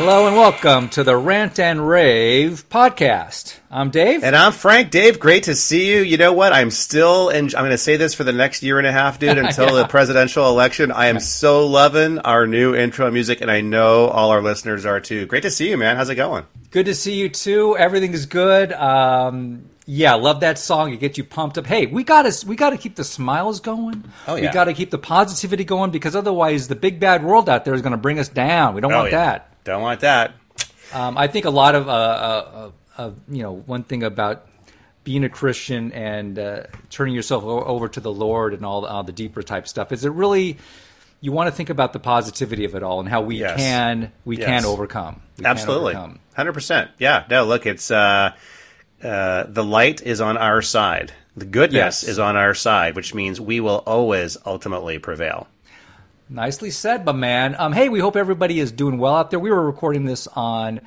Hello and welcome to the Rant and Rave podcast. I'm Dave. And I'm Frank. Dave, great to see you. You know what? I'm still, and I'm going to say this for the next year and a half, dude, until yeah. the presidential election. I am so loving our new intro music, and I know all our listeners are too. Great to see you, man. How's it going? Good to see you too. Everything is good. Um, yeah, love that song. It gets you pumped up. Hey, we got to we got to keep the smiles going. Oh yeah. We got to keep the positivity going because otherwise, the big bad world out there is going to bring us down. We don't oh, want yeah. that. I don't want that. Um, I think a lot of, uh, uh, uh, you know, one thing about being a Christian and uh, turning yourself over to the Lord and all, all, the deeper type stuff is it really you want to think about the positivity of it all and how we yes. can we yes. can overcome. We Absolutely, hundred percent. Yeah. No, look, it's uh, uh, the light is on our side. The goodness yes. is on our side, which means we will always ultimately prevail. Nicely said, my man. Um, hey, we hope everybody is doing well out there. We were recording this on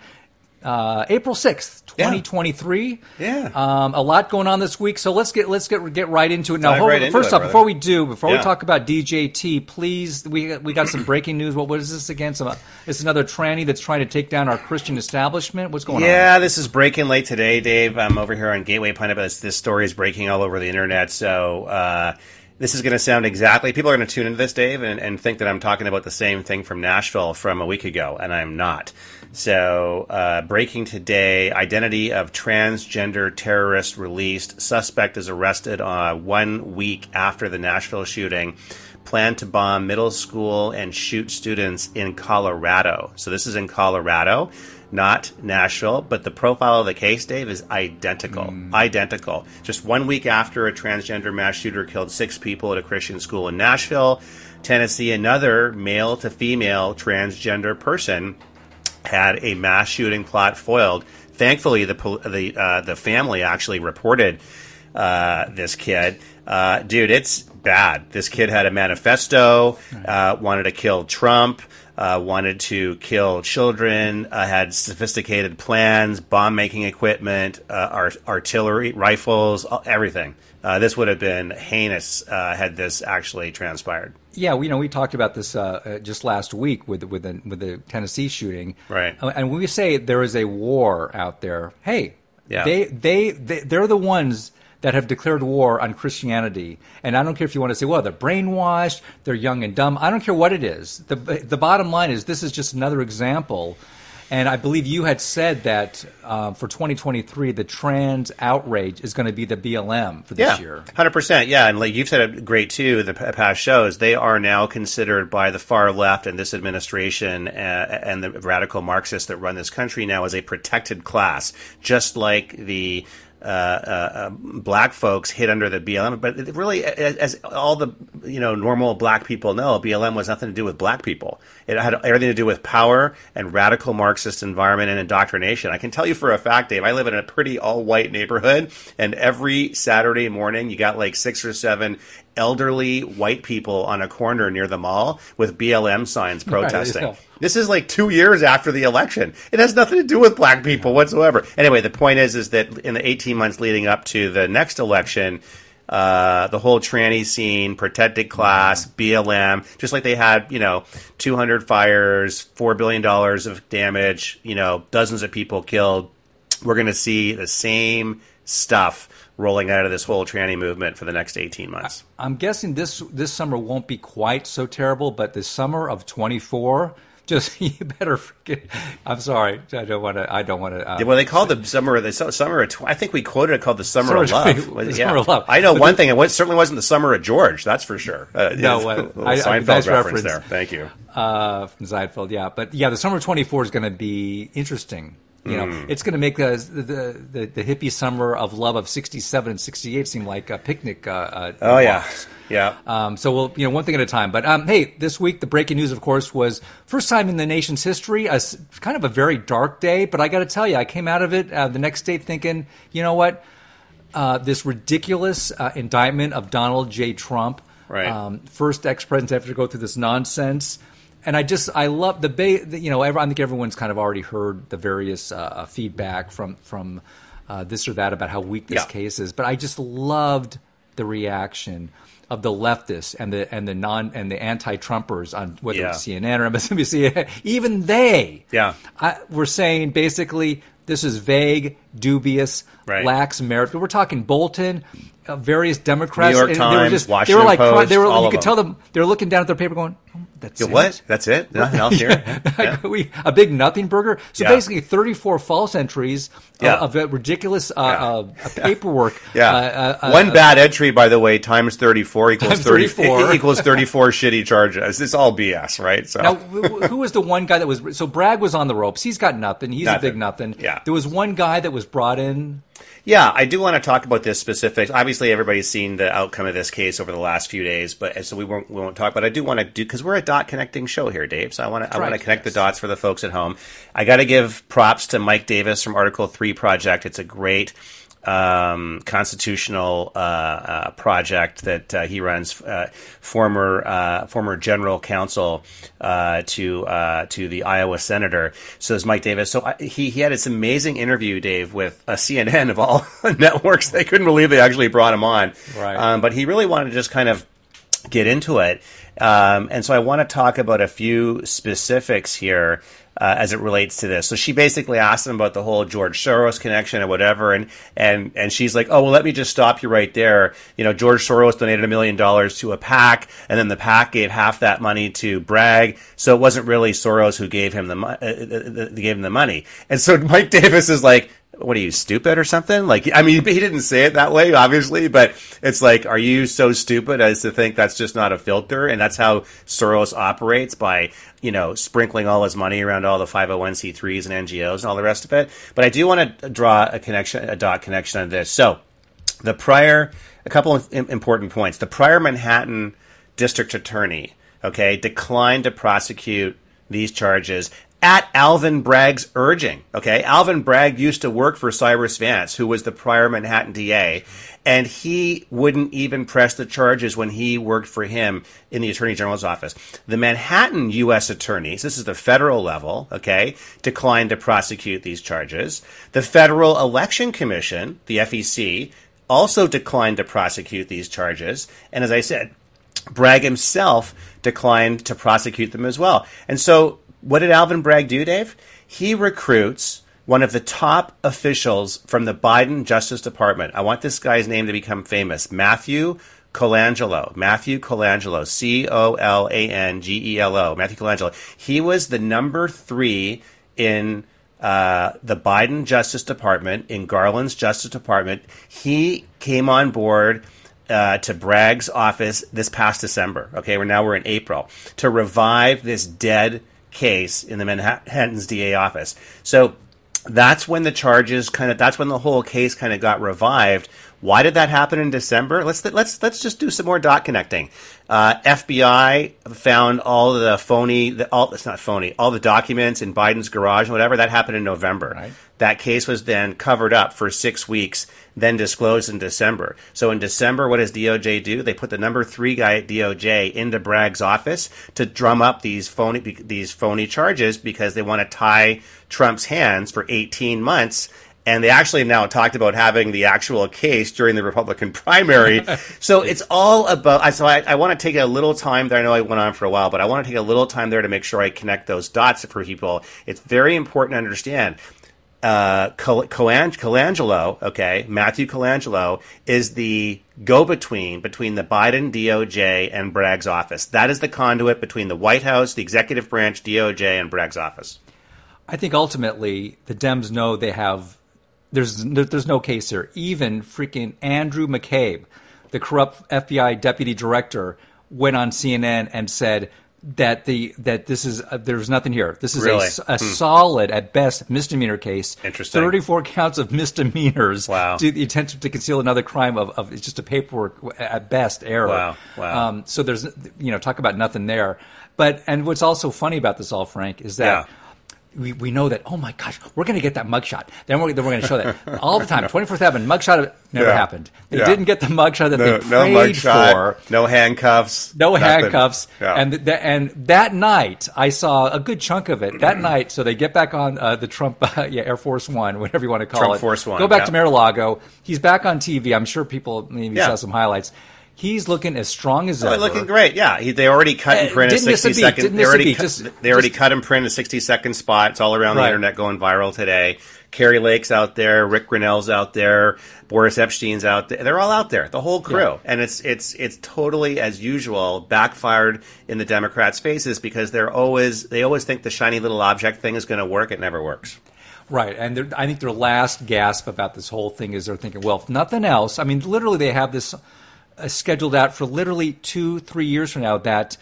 uh, April sixth, twenty twenty three. Yeah. Um, a lot going on this week, so let's get let's get get right into it now. Hold, right first off, before we do, before yeah. we talk about DJT, please, we we got some breaking news. What what is this again? Some it's another tranny that's trying to take down our Christian establishment. What's going yeah, on? Yeah, this is breaking late today, Dave. I'm over here on Gateway but this story is breaking all over the internet. So. Uh, this is going to sound exactly. People are going to tune into this, Dave, and, and, think that I'm talking about the same thing from Nashville from a week ago, and I'm not. So, uh, breaking today: identity of transgender terrorist released. Suspect is arrested uh, one week after the Nashville shooting. Planned to bomb middle school and shoot students in Colorado. So this is in Colorado not Nashville, but the profile of the case, Dave, is identical. Mm. Identical. Just one week after a transgender mass shooter killed six people at a Christian school in Nashville, Tennessee, another male to female transgender person had a mass shooting plot foiled. Thankfully, the the uh, the family actually reported uh, this kid. Uh, dude, it's bad. This kid had a manifesto, uh, wanted to kill Trump uh, wanted to kill children, uh, had sophisticated plans, bomb making equipment, uh, art- artillery, rifles, everything. Uh, this would have been heinous uh, had this actually transpired. Yeah, you know, we talked about this uh, just last week with with the, with the Tennessee shooting, right? And when we say there is a war out there, hey, yeah. they they, they they're the ones that have declared war on Christianity. And I don't care if you want to say, well, they're brainwashed, they're young and dumb. I don't care what it is. The, the bottom line is this is just another example. And I believe you had said that uh, for 2023, the trans outrage is going to be the BLM for this yeah, year. 100%. Yeah. And like you've said it great too, the past shows, they are now considered by the far left and this administration uh, and the radical Marxists that run this country now as a protected class, just like the uh, uh, black folks hit under the BLM, but really, as, as, all the you know normal black people know, BLM was nothing to do with black people. It had everything to do with power and radical Marxist environment and indoctrination. I can tell you for a fact, Dave. I live in a pretty all-white neighborhood, and every Saturday morning, you got like six or seven elderly white people on a corner near the mall with BLM signs protesting. Right, this is like two years after the election. It has nothing to do with black people whatsoever. Anyway, the point is, is that in the 18 months leading up to the next election, uh, the whole tranny scene, protected class, BLM, just like they had, you know, 200 fires, $4 billion of damage, you know, dozens of people killed. We're going to see the same stuff rolling out of this whole tranny movement for the next 18 months. I'm guessing this this summer won't be quite so terrible, but the summer of 24 just you better forget. I'm sorry, I don't want to. I don't want to. Uh, yeah, well, they called the summer the summer. Of, I think we quoted it called the summer, summer of love. yeah. Summer of love. I know but one the, thing. It was, certainly wasn't the summer of George. That's for sure. Uh, no, uh, I, Seinfeld nice reference, reference, there. Thank you. Uh, from Seinfeld, yeah, but yeah, the summer of 24 is going to be interesting. You know, mm. it's going to make the, the, the the hippie summer of love of '67 and '68 seem like a picnic. Uh, uh, oh yeah, yeah. Um, so we'll you know one thing at a time. But um, hey, this week the breaking news, of course, was first time in the nation's history, a kind of a very dark day. But I got to tell you, I came out of it uh, the next day thinking, you know what, uh, this ridiculous uh, indictment of Donald J. Trump, right. um, first ex president ever to go through this nonsense and I just I love the, ba- you know I think everyone's kind of already heard the various uh, uh, feedback from from uh, this or that about how weak this yeah. case is, but I just loved the reaction of the leftists and the and the non and the anti-Trumpers on whether yeah. it's CNN or MSNBC, even they, yeah, I, were saying basically this is vague, dubious, right. lacks merit. We're talking Bolton, uh, various Democrats. New York Times, they were just, Washington they were like, Post, they were, you could tell them they were looking down at their paper, going, oh, "That's yeah, what? That's it? Nothing else here? yeah. we, a big nothing burger." So yeah. basically, thirty-four false entries yeah. of, ridiculous uh, uh, paperwork. Yeah, uh, uh, one bad entry, by the way, times thirty-four equals times 30, 34. equals thirty-four shitty charges. It's all BS, right? So now, who was the one guy that was? So Bragg was on the ropes. He's got nothing. He's nothing. a big nothing. Yeah. There was one guy that was brought in yeah, I do want to talk about this specific. Obviously, everybody's seen the outcome of this case over the last few days, but so we won't we won't talk. But I do want to do because we're a dot connecting show here, Dave. So I want to I want to connect yes. the dots for the folks at home. I got to give props to Mike Davis from Article Three Project. It's a great um, constitutional uh, uh, project that uh, he runs, uh, former uh, former general counsel uh, to to the Iowa senator. So is Mike Davis. So he he had this amazing interview, Dave, with a CNN of all networks. They couldn't believe they actually brought him on. Right. Um, but he really wanted to just kind of get into it. Um, and so I want to talk about a few specifics here uh, as it relates to this. So she basically asked him about the whole George Soros connection or whatever, and and and she's like, "Oh well, let me just stop you right there. You know, George Soros donated a million dollars to a PAC, and then the PAC gave half that money to Bragg. So it wasn't really Soros who gave him the uh, uh, uh, gave him the money. And so Mike Davis is like, what are you stupid or something? Like, I mean, he didn't say it that way, obviously, but it's like, are you so stupid as to think that's just not a filter? And that's how Soros operates by, you know, sprinkling all his money around all the 501c3s and NGOs and all the rest of it. But I do want to draw a connection, a dot connection on this. So the prior, a couple of important points. The prior Manhattan district attorney, okay, declined to prosecute these charges at Alvin Bragg's urging. Okay, Alvin Bragg used to work for Cyrus Vance, who was the prior Manhattan DA, and he wouldn't even press the charges when he worked for him in the Attorney General's office. The Manhattan U.S. attorneys, this is the federal level, okay, declined to prosecute these charges. The Federal Election Commission, the FEC, also declined to prosecute these charges. And as I said, Bragg himself declined to prosecute them as well. And so what did Alvin Bragg do, Dave? He recruits one of the top officials from the Biden Justice Department. I want this guy's name to become famous. Matthew Colangelo. Matthew Colangelo. C O L A N G E L O. Matthew Colangelo. He was the number three in uh, the Biden Justice Department, in Garland's Justice Department. He came on board. Uh, to Bragg's office this past December. Okay, we're now we're in April to revive this dead case in the Manhattan's DA office. So that's when the charges kind of that's when the whole case kind of got revived. Why did that happen in December? Let's let's let's just do some more dot connecting. Uh, FBI found all the phony, the, all it's not phony, all the documents in Biden's garage and whatever. That happened in November. Right. That case was then covered up for six weeks, then disclosed in December. So in December, what does DOJ do? They put the number three guy at DOJ into Bragg's office to drum up these phony these phony charges because they want to tie Trump's hands for 18 months and they actually now talked about having the actual case during the Republican primary. so it's all about. So I, I want to take a little time there. I know I went on for a while, but I want to take a little time there to make sure I connect those dots for people. It's very important to understand. Uh, Colangelo, okay, Matthew Colangelo is the go-between between the Biden DOJ and Bragg's office. That is the conduit between the White House, the executive branch, DOJ, and Bragg's office. I think ultimately the Dems know they have there's there's no case here. Even freaking Andrew McCabe, the corrupt FBI deputy director, went on CNN and said that the that this is uh, there's nothing here. This is really? a, a hmm. solid at best misdemeanor case. Interesting. Thirty four counts of misdemeanors. Wow. To the intent to conceal another crime of, of it's just a paperwork at best error. Wow. Wow. Um, so there's you know talk about nothing there. But and what's also funny about this all, Frank, is that. Yeah we, we know that, oh my gosh, we're going to get that mugshot. Then we're, then we're going to show that all the time, 24 7. Mugshot never yeah. happened. They yeah. didn't get the mugshot that no, they prayed no mugshot, for. No handcuffs. No nothing. handcuffs. Yeah. And, th- and that night, I saw a good chunk of it. That night, so they get back on uh, the Trump uh, yeah, Air Force One, whatever you want to call Trump it. Force One. Go back to Mar-a-Lago. He's back on TV. I'm sure people maybe saw some highlights He's looking as strong as oh, ever. Looking great, yeah. He, they already cut and print uh, a sixty second. They already, cut, just, they already just, cut and print a sixty second spot. It's all around right. the internet, going viral today. Kari Lake's out there, Ric Grenell's out there, Boris Epshteyn's out there. They're all out there, the whole crew, yeah. and it's it's it's totally as usual backfired in the Democrats' faces because they're always they always think the shiny little object thing is going to work. It never works. Right, and I think their last gasp about this whole thing is they're thinking, well, if nothing else, I mean, literally they have this uh, scheduled out for literally two, three years from now. That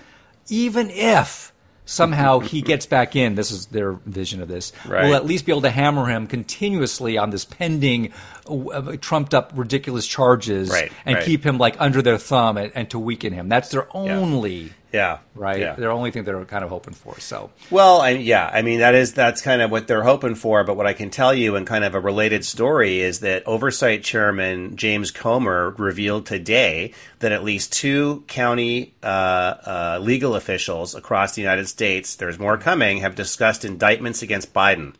even if somehow he gets back in. This is their vision of this. Right. We'll at least be able to hammer him continuously on this pending, uh, trumped up, ridiculous charges, right, and right. keep him like under their thumb and, and to weaken him. That's their only. Yeah. Yeah. Right. Yeah. Their only thing they're kind of hoping for. So. Well, I, yeah. I mean, that is that's kind of what they're hoping for. But what I can tell you, in kind of a related story, is that Oversight Chairman James Comer revealed today that at least two county uh, uh, legal officials across the United States, there's more coming, have discussed indictments against Biden.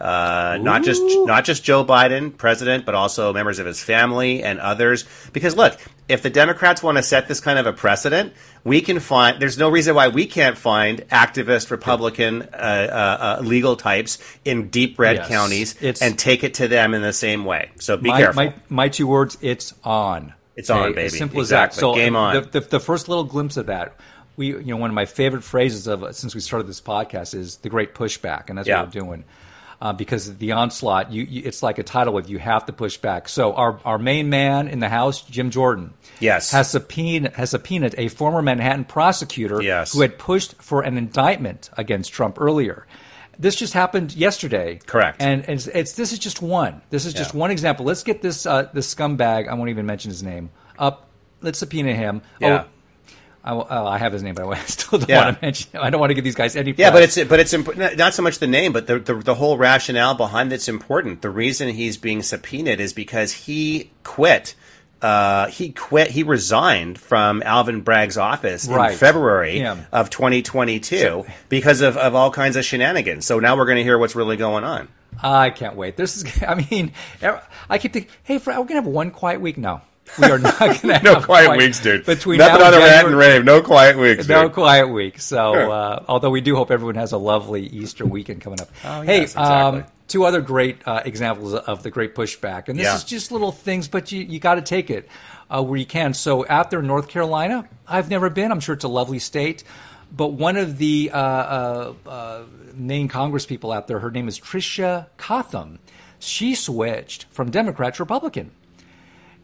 Uh, not just not just Joe Biden, president, but also members of his family and others. Because look, if the Democrats want to set this kind of a precedent, we can find. There's no reason why we can't find activist Republican uh, uh, uh legal types in deep red yes, counties and take it to them in the same way. So be my, careful. My, my two words: it's on. It's on, baby. As simple exactly. as that. So game on. The, the, the first little glimpse of that we you know one of my favorite phrases of since we started this podcast is the great pushback and that's yeah. what we're doing uh, because the onslaught, you, you, it's like a tidal wave. You have to push back. So our, our main man in the House, Jim Jordan, yes, has subpoenaed has subpoenaed a former Manhattan prosecutor yes. who had pushed for an indictment against Trump earlier. This just happened yesterday. Correct. And, and it's, it's, this is just one. This is just one example. Let's get this uh, this scumbag. I won't even mention his name up. Let's subpoena him. Yeah. Oh, I, oh, I have his name, but I still don't yeah. want to mention him. I don't want to give these guys any. Yeah, but it's but it's imp- not so much the name, but the, the, the whole rationale behind it's important. The reason he's being subpoenaed is because he quit. Uh, he quit. He resigned from Alvin Bragg's office right. in February yeah. of 2022 so, because of, of all kinds of shenanigans. So now we're going to hear what's really going on. I can't wait. This is. I mean, I keep thinking, hey, Fred, we're going to have one quiet week. No, we are not going to have no quiet weeks, dude. Between nothing now on the rant and rave. No quiet weeks. No dude. quiet week. So, uh, although we do hope everyone has a lovely Easter weekend coming up. Oh, hey, yes, exactly. um, two other great uh, examples of the great pushback, and this yeah. is just little things, but you you got to take it uh, where you can. So, out there in North Carolina, I've never been. I'm sure it's a lovely state. But one of the uh, uh, uh main Congress people out there, her name is Tricia Cotham. She switched from Democrat to Republican.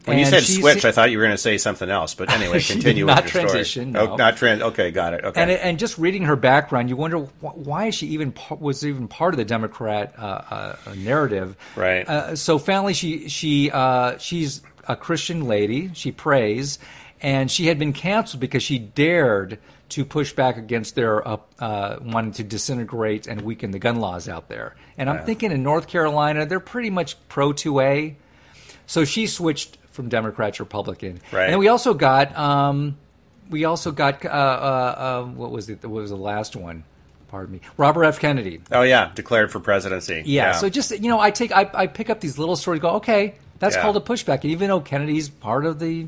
When you said switch, I thought you were going to say something else. But anyway, continue not with your transition, story. No. Oh, not trans. Okay, got it. Okay. And, and just reading her background, you wonder why is she even was even part of the Democrat uh, uh, narrative? Right. Uh, so, family, she she uh, she's a Christian lady. She prays, and she had been canceled because she dared to push back against their uh, uh, wanting to disintegrate and weaken the gun laws out there. And I'm thinking in North Carolina, they're pretty much pro 2A. So she switched from Democrats, Republican. Right. And we also got um, we also got uh, uh, uh, what was it? What was the last one? Pardon me, Robert F. Kennedy. Oh yeah, declared for presidency. Yeah. yeah. So just you know, I take I, I pick up these little stories. Go okay, that's Yeah. called a pushback. And even though Kennedy's part of the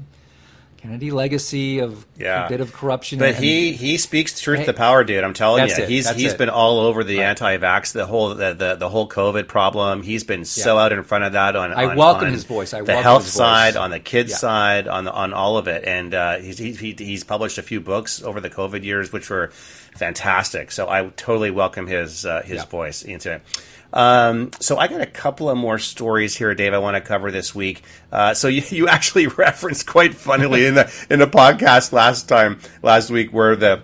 Kennedy legacy of Yeah. a bit of corruption, But and- he he speaks truth Hey, to power, dude. I'm telling you, it, he's he's it. been all over the Right. anti-vax, the whole the, the the whole COVID problem. He's been so Yeah. out in front of that on. I on- welcome on his voice. I the health side, on the kids Yeah. side, on the, on all of it, and uh, he's he, he, he's published a few books over the COVID years, which were fantastic. So I totally welcome his uh, his voice into it. Um, so I got a couple of more stories here, Dave. I want to cover this week. Uh, so you, you actually referenced quite funnily in the in the podcast last time last week where the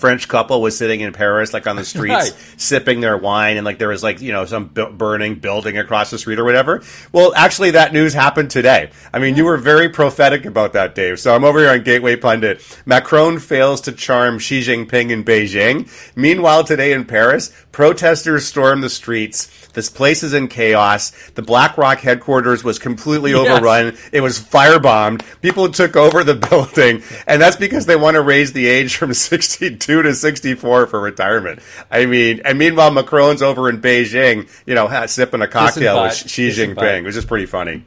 French couple was sitting in Paris, like on the streets, Right. sipping their wine, and like there was like you know some bu- burning building across the street or whatever. Well, actually, that news happened today. I mean, you were very prophetic about that, Dave. So I'm over here on Gateway Pundit. Macron fails to charm Xi Jinping in Beijing. Meanwhile, today in Paris, protesters stormed the streets. This place is in chaos. The BlackRock headquarters was completely Yes. overrun. It was firebombed. People took over the building, and that's because they want to raise the age from 62 to 64 for retirement. I mean, and meanwhile, Macron's over in Beijing, you know, ha- sipping a cocktail with. Xi Jinping, which is pretty funny.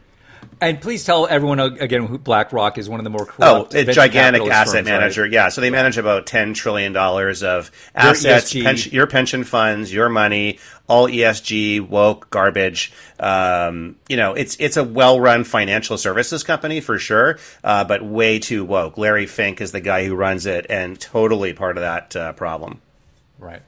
And please tell everyone again who BlackRock is one of the more corrupt. Oh, a gigantic asset firms, manager. Right? Yeah, so they manage about ten trillion dollars of assets, pension, your pension funds, your money, all ESG woke garbage. Um, you know, it's it's a well run financial services company for sure, uh, but way too woke. Larry Fink is the guy who runs it, and totally part of that uh, problem. Right.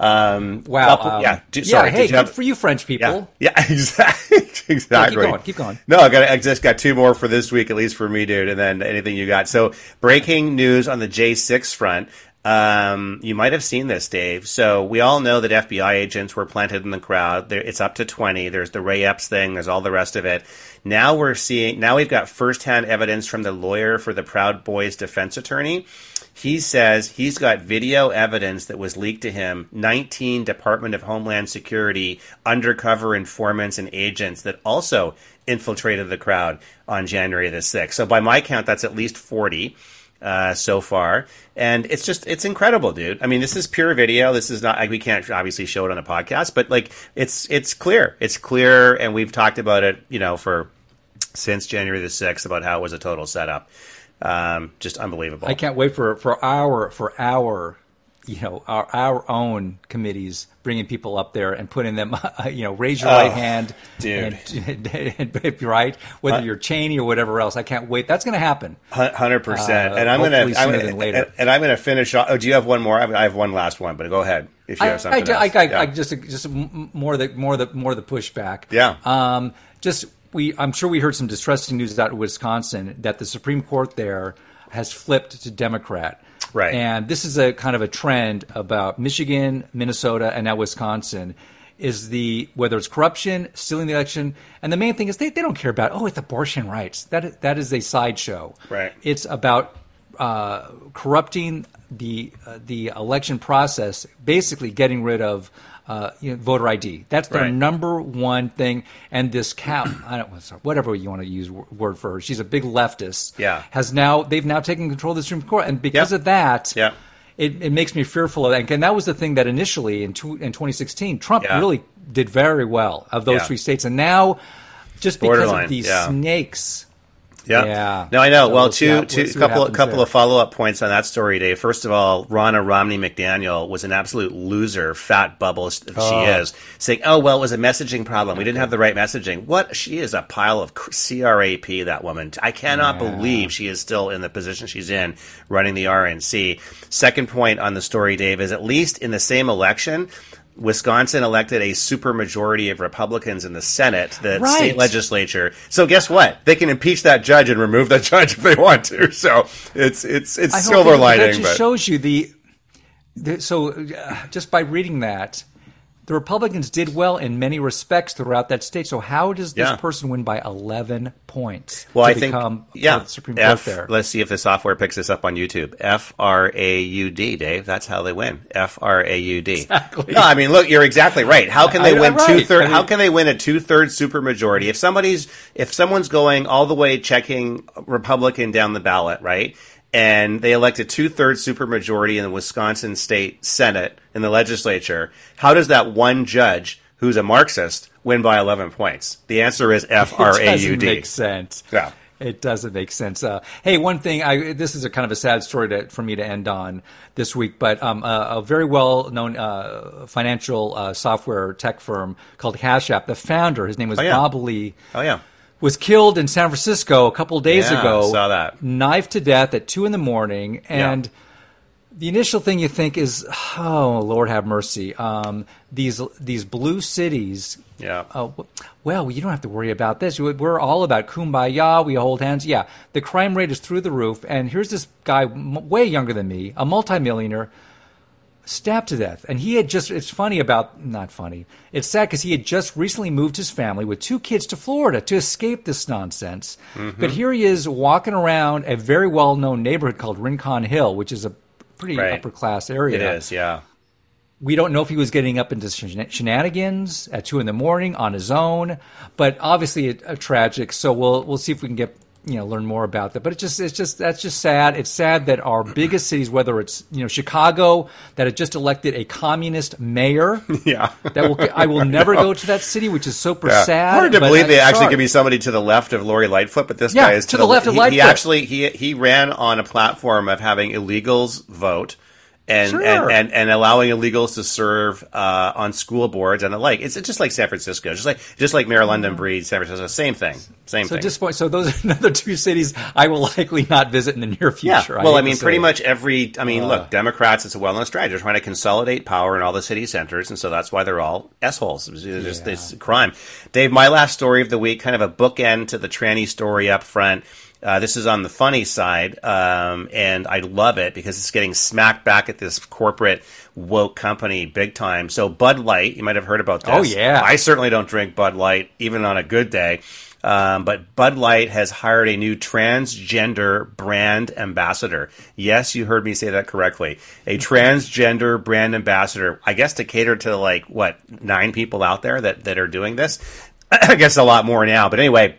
Um, wow. Um, yeah. Do, sorry. Hey, good have, for you, French people. Yeah. yeah exactly. exactly. Yeah, keep going. Keep going. No, I got. I just got two more for this week, at least for me, dude. And then anything you got. So, breaking news on the J6 front. Um, you might have seen this, Dave. So we all know that FBI agents were planted in the crowd. There, it's up to 20. There's the Ray Epps thing. There's all the rest of it. Now we're seeing, now we've got firsthand evidence from the lawyer for the Proud Boys defense attorney. He says he's got video evidence that was leaked to him 19 Department of Homeland Security undercover informants and agents that also infiltrated the crowd on January the 6th. So by my count, that's at least 40 uh, so far, and it's just it's incredible, dude. I mean, this is pure video. This is not like we can't obviously show it on a podcast, but like it's it's clear, it's clear, and we've talked about it, you know, for since January the sixth about how it was a total setup. Um, just unbelievable. I can't wait for for our for our you know our our own committees bringing people up there and putting them you know raise your oh, right hand dude. and, and, and, right whether you're Cheney or whatever else. I can't wait. That's going to happen hundred uh, percent and I'm going to I'm gonna, and, and, I'm going to finish off, oh do you have one more? I have one last one but go ahead if you have something I. I, I, yeah. I just just more the more the more the pushback. Yeah. Um just we I'm sure we heard some distressing news out of Wisconsin that the Supreme Court there has flipped to Democrat Right. And this is a kind of a trend about Michigan, Minnesota, and now Wisconsin is the whether it's corruption, stealing the election, and the main thing is they, they don't care about oh it's abortion rights that that is a sideshow. Right. It's about uh, corrupting the uh, the election process, basically getting rid of uh, you know, voter ID. That's their right. number one thing. And this cow, I don't whatever you want to use word for her. She's a big leftist. Yeah, has now they've now taken control of the Supreme Court, and because yep. of that, yeah. It, it makes me fearful of that. And that was the thing that initially in, two, in 2016, Trump yeah. really did very well of those yeah. three states. And now, just because Borderline. of these yeah. snakes yeah. Yeah. No, I know. So well, two, two, we'll couple, couple there. of follow up points on that story, Dave. First of all, Ronna Romney McDaniel was an absolute loser, fat bubble oh. she is, saying, "Oh well, it was a messaging problem. We didn't have the right messaging." What? She is a pile of crap. That woman. I cannot yeah. believe she is still in the position she's in, running the RNC. Second point on the story, Dave, is at least in the same election. Wisconsin elected a supermajority of Republicans in the Senate, the right. state legislature. So guess what? They can impeach that judge and remove that judge if they want to. So it's it's it's I silver lining. That just but. shows you the, the so uh, just by reading that the Republicans did well in many respects throughout that state. So how does this yeah. person win by 11 points well, I think, yeah, Supreme F, Court there? Let's see if the software picks this up on YouTube. F R A U D, Dave. That's how they win. F R A U D. Exactly. No, I mean, look, you're exactly right. How can they I, win right. two thirds? I mean, how can they win a two thirds supermajority if somebody's if someone's going all the way checking Republican down the ballot, right? And they elect a two thirds supermajority in the Wisconsin State Senate in the legislature. How does that one judge who's a Marxist win by 11 points? The answer is F R A U D. Makes sense. Yeah. It doesn't make sense. Uh, hey, one thing. I, this is a kind of a sad story to, for me to end on this week, but um, a, a, very well-known uh, financial uh, software tech firm called Cash App. The founder, his name was oh, yeah. Bob Lee. Oh yeah was killed in San Francisco a couple days yeah, ago. Saw that knifed to death at two in the morning, and yeah. the initial thing you think is, "Oh Lord, have mercy." Um, these these blue cities. Yeah. Uh, well, you don't have to worry about this. We're all about kumbaya. We hold hands. Yeah. The crime rate is through the roof, and here's this guy way younger than me, a multimillionaire stabbed to death. And he had just, it's funny about, not funny, it's sad because he had just recently moved his family with two kids to Florida to escape this nonsense. Mm-hmm. But here he is walking around a very well known neighborhood called Rincon Hill, which is a pretty right. upper class area. It is, yeah. We don't know if he was getting up into shenanigans at two in the morning on his own, but obviously a, a tragic. So we'll we'll see if we can get you know learn more about that. But it's just it's just that's just sad. It's sad that our biggest cities, whether it's you know Chicago, that had just elected a communist mayor. Yeah, that will I will never go to that city, which is super yeah. sad. Hard to believe they actually give me somebody to the left of Lori Lightfoot, but this yeah, guy is to, to the, the, left of Lightfoot. He actually he he ran on a platform of having illegals vote and, sure. and, and, and allowing illegals to serve uh, on school boards and the like. It's just like San Francisco, just like just like Mayor London Breed, San Francisco, same thing, same thing. so thing. Just, so those are another two cities I will likely not visit in the near future. Yeah. Well, I, I mean, pretty much every. I mean, uh, look, Democrats. It's a well-known strategy. They're trying to consolidate power in all the city centers, and so that's why they're all s holes. It's just yeah. it's crime. Dave, my last story of the week, kind of a bookend to the tranny story up front. Uh, this is on the funny side, um, and I love it because it's getting smacked back at this corporate woke company big time. So Bud Light, you might have heard about this. Oh yeah, I certainly don't drink Bud Light even on a good day. Um, but Bud Light has hired a new transgender brand ambassador. Yes, you heard me say that correctly. A transgender brand ambassador. I guess to cater to like what nine people out there that that are doing this. I guess a lot more now. But anyway,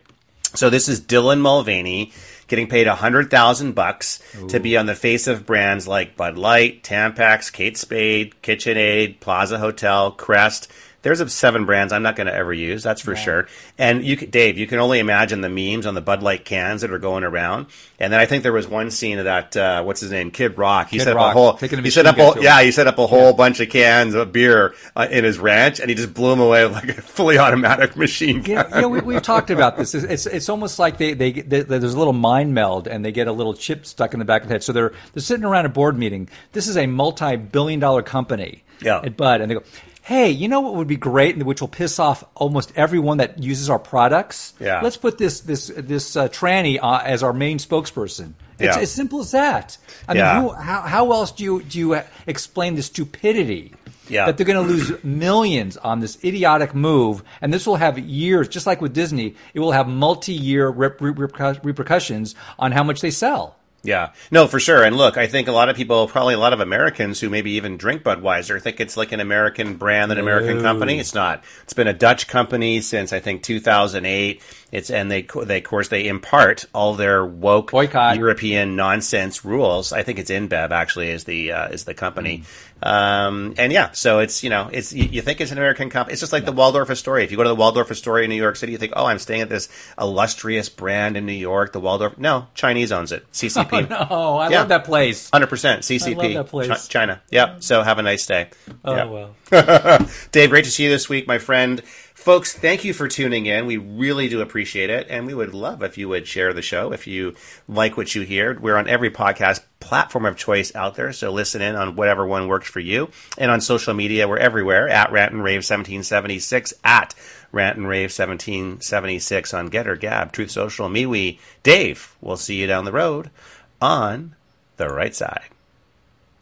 so this is Dylan Mulvaney getting paid a hundred thousand bucks to be on the face of brands like Bud Light, Tampax, Kate Spade, KitchenAid, Plaza Hotel, Crest, there's seven brands I'm not going to ever use. That's for sure. And you, Dave, you can only imagine the memes on the Bud Light cans that are going around. And then I think there was one scene of that. Uh, what's his name? Kid Rock. He Kid set Rock, up a whole. He set up a yeah. He set up a whole yeah. bunch of cans of beer uh, in his ranch, and he just blew them away like a fully automatic machine gun. Yeah, we, have talked about this. It's, it's, it's almost like they, they, they, there's a little mind meld, and they get a little chip stuck in the back of the head. So they're they're sitting around a board meeting. This is a multi-billion dollar company. Yeah. At Bud, and they go, hey, you know what would be great, and which will piss off almost everyone that uses our products? Yeah. Let's put this this this uh, tranny uh, as our main spokesperson. It's yeah. as simple as that. I yeah. mean, who, how, how else do you do you explain the stupidity? Yeah. That they're going to lose millions on this idiotic move, and this will have years, just like with Disney, it will have multi-year rep- repercussions on how much they sell. Yeah, no, for sure. And look, I think a lot of people, probably a lot of Americans who maybe even drink Budweiser, think it's like an American brand, an American company. It's not. It's been a Dutch company since I think 2008. It's and they they of course they impart all their woke Boycott. European nonsense rules. I think it's InBev actually is the uh, is the company. Mm. Um, and yeah, so it's you know it's you, you, think it's an American company. It's just like yeah. the Waldorf Astoria. If you go to the Waldorf Astoria in New York City, you think, oh, I'm staying at this illustrious brand in New York. The Waldorf. No, Chinese owns it. CCP. Oh, no, I yeah. love that place. Hundred percent. CCP. I love that place. Ch- China. Yep. So have a nice day. Oh yep. well. Dave, great to see you this week, my friend. Folks, thank you for tuning in. We really do appreciate it. And we would love if you would share the show if you like what you hear. We're on every podcast platform of choice out there. So listen in on whatever one works for you. And on social media, we're everywhere at Rant and Rave 1776, at Rant and Rave 1776 on Gettr, Gab, Truth Social, MeWe. Dave, we'll see you down the road on the right side.